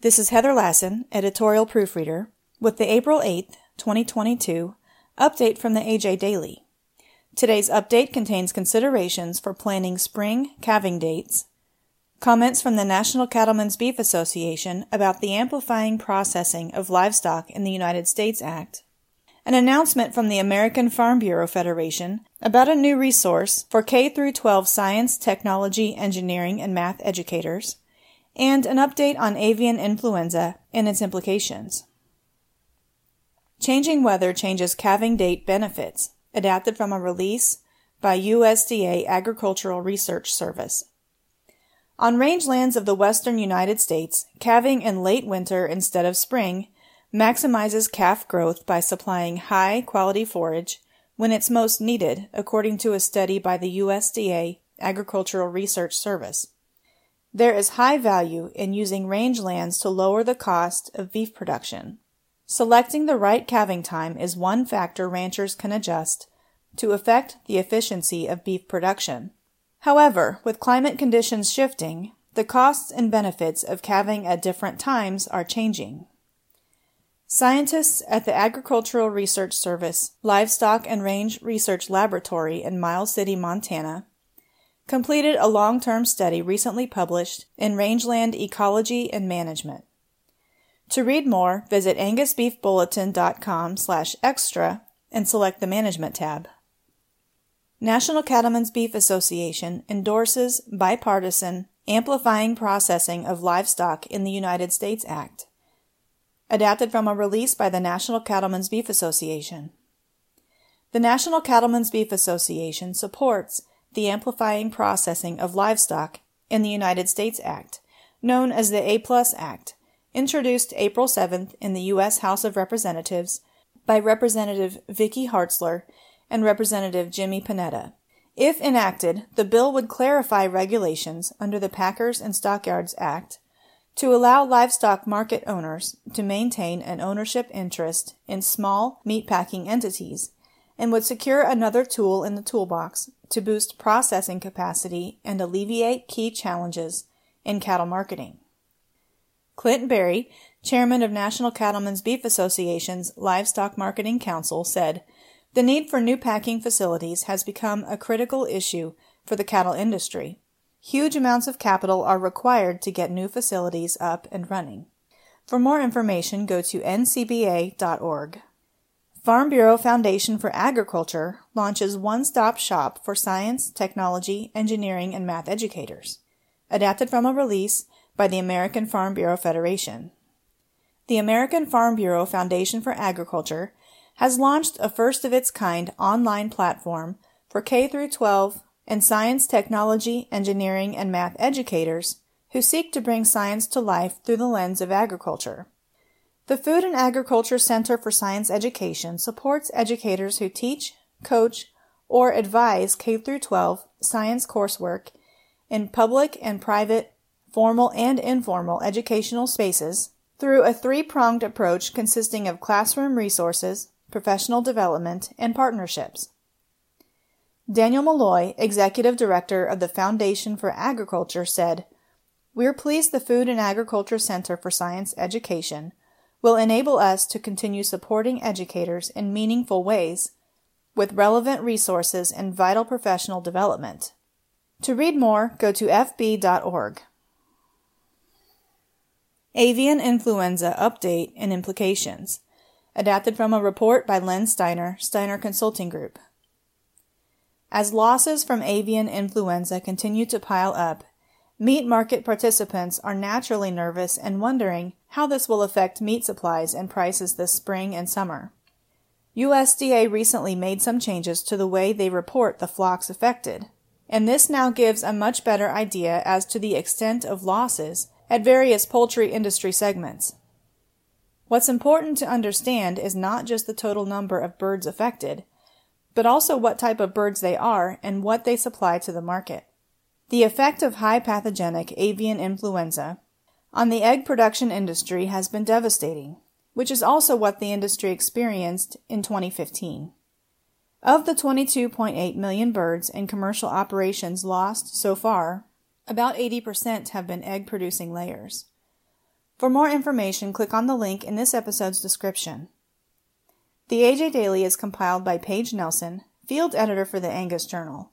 This is Heather Lassen, editorial proofreader, with the April 8th, 2022 update from the AJ Daily. Today's update contains considerations for planning spring calving dates, comments from the National Cattlemen's Beef Association about the Amplifying Processing of Livestock in the United States Act, an announcement from the American Farm Bureau Federation about a new resource for K 12 science, technology, engineering, and math educators, and an update on avian influenza and its implications. Changing Weather Changes Calving Date Benefits, adapted from a release by USDA Agricultural Research Service. On rangelands of the western United States, calving in late winter instead of spring maximizes calf growth by supplying high quality forage when it's most needed, according to a study by the USDA Agricultural Research Service. There is high value in using rangelands to lower the cost of beef production. Selecting the right calving time is one factor ranchers can adjust to affect the efficiency of beef production. However, with climate conditions shifting, the costs and benefits of calving at different times are changing. Scientists at the Agricultural Research Service Livestock and Range Research Laboratory in Miles City, Montana, completed a long-term study recently published in Rangeland Ecology and Management. To read more, visit angusbeefbulletin.com slash extra and select the Management tab. National Cattlemen's Beef Association endorses bipartisan Amplifying Processing of Livestock in the United States Act, adapted from a release by the National Cattlemen's Beef Association. The National Cattlemen's Beef Association supports the Amplifying Processing of Livestock in the United States Act, known as the A Plus Act, introduced April 7th in the U.S. House of Representatives by Representative Vicky Hartzler and Representative Jimmy Panetta. If enacted, the bill would clarify regulations under the Packers and Stockyards Act to allow livestock market owners to maintain an ownership interest in small meatpacking entities and would secure another tool in the toolbox to boost processing capacity and alleviate key challenges in cattle marketing. Clint Berry, chairman of National Cattlemen's Beef Association's Livestock Marketing Council, said, The need for new packing facilities has become a critical issue for the cattle industry. Huge amounts of capital are required to get new facilities up and running. For more information, go to ncba.org. Farm Bureau Foundation for Agriculture launches one-stop shop for science, technology, engineering, and math educators. Adapted from a release by the American Farm Bureau Federation. The American Farm Bureau Foundation for Agriculture has launched a first of its kind online platform for K through 12 and science, technology, engineering, and math educators who seek to bring science to life through the lens of agriculture. The Food and Agriculture Center for Science Education supports educators who teach, coach, or advise K 12 science coursework in public and private, formal and informal educational spaces through a three-pronged approach consisting of classroom resources, professional development, and partnerships. Daniel Meloy, Executive Director of the Foundation for Agriculture, said, We're pleased the Food and Agriculture Center for Science Education will enable us to continue supporting educators in meaningful ways with relevant resources and vital professional development. To read more, go to fb.org. Avian Influenza Update and Implications. Adapted from a report by Len Steiner, Steiner Consulting Group. As losses from avian influenza continue to pile up, Meat market participants are naturally nervous and wondering how this will affect meat supplies and prices this spring and summer. USDA recently made some changes to the way they report the flocks affected, and this now gives a much better idea as to the extent of losses at various poultry industry segments. What's important to understand is not just the total number of birds affected, but also what type of birds they are and what they supply to the market. The effect of high pathogenic avian influenza on the egg production industry has been devastating, which is also what the industry experienced in 2015. Of the 22.8 million birds in commercial operations lost so far, about 80% have been egg producing layers. For more information, click on the link in this episode's description. The AJ Daily is compiled by Paige Nelson, field editor for the Angus Journal.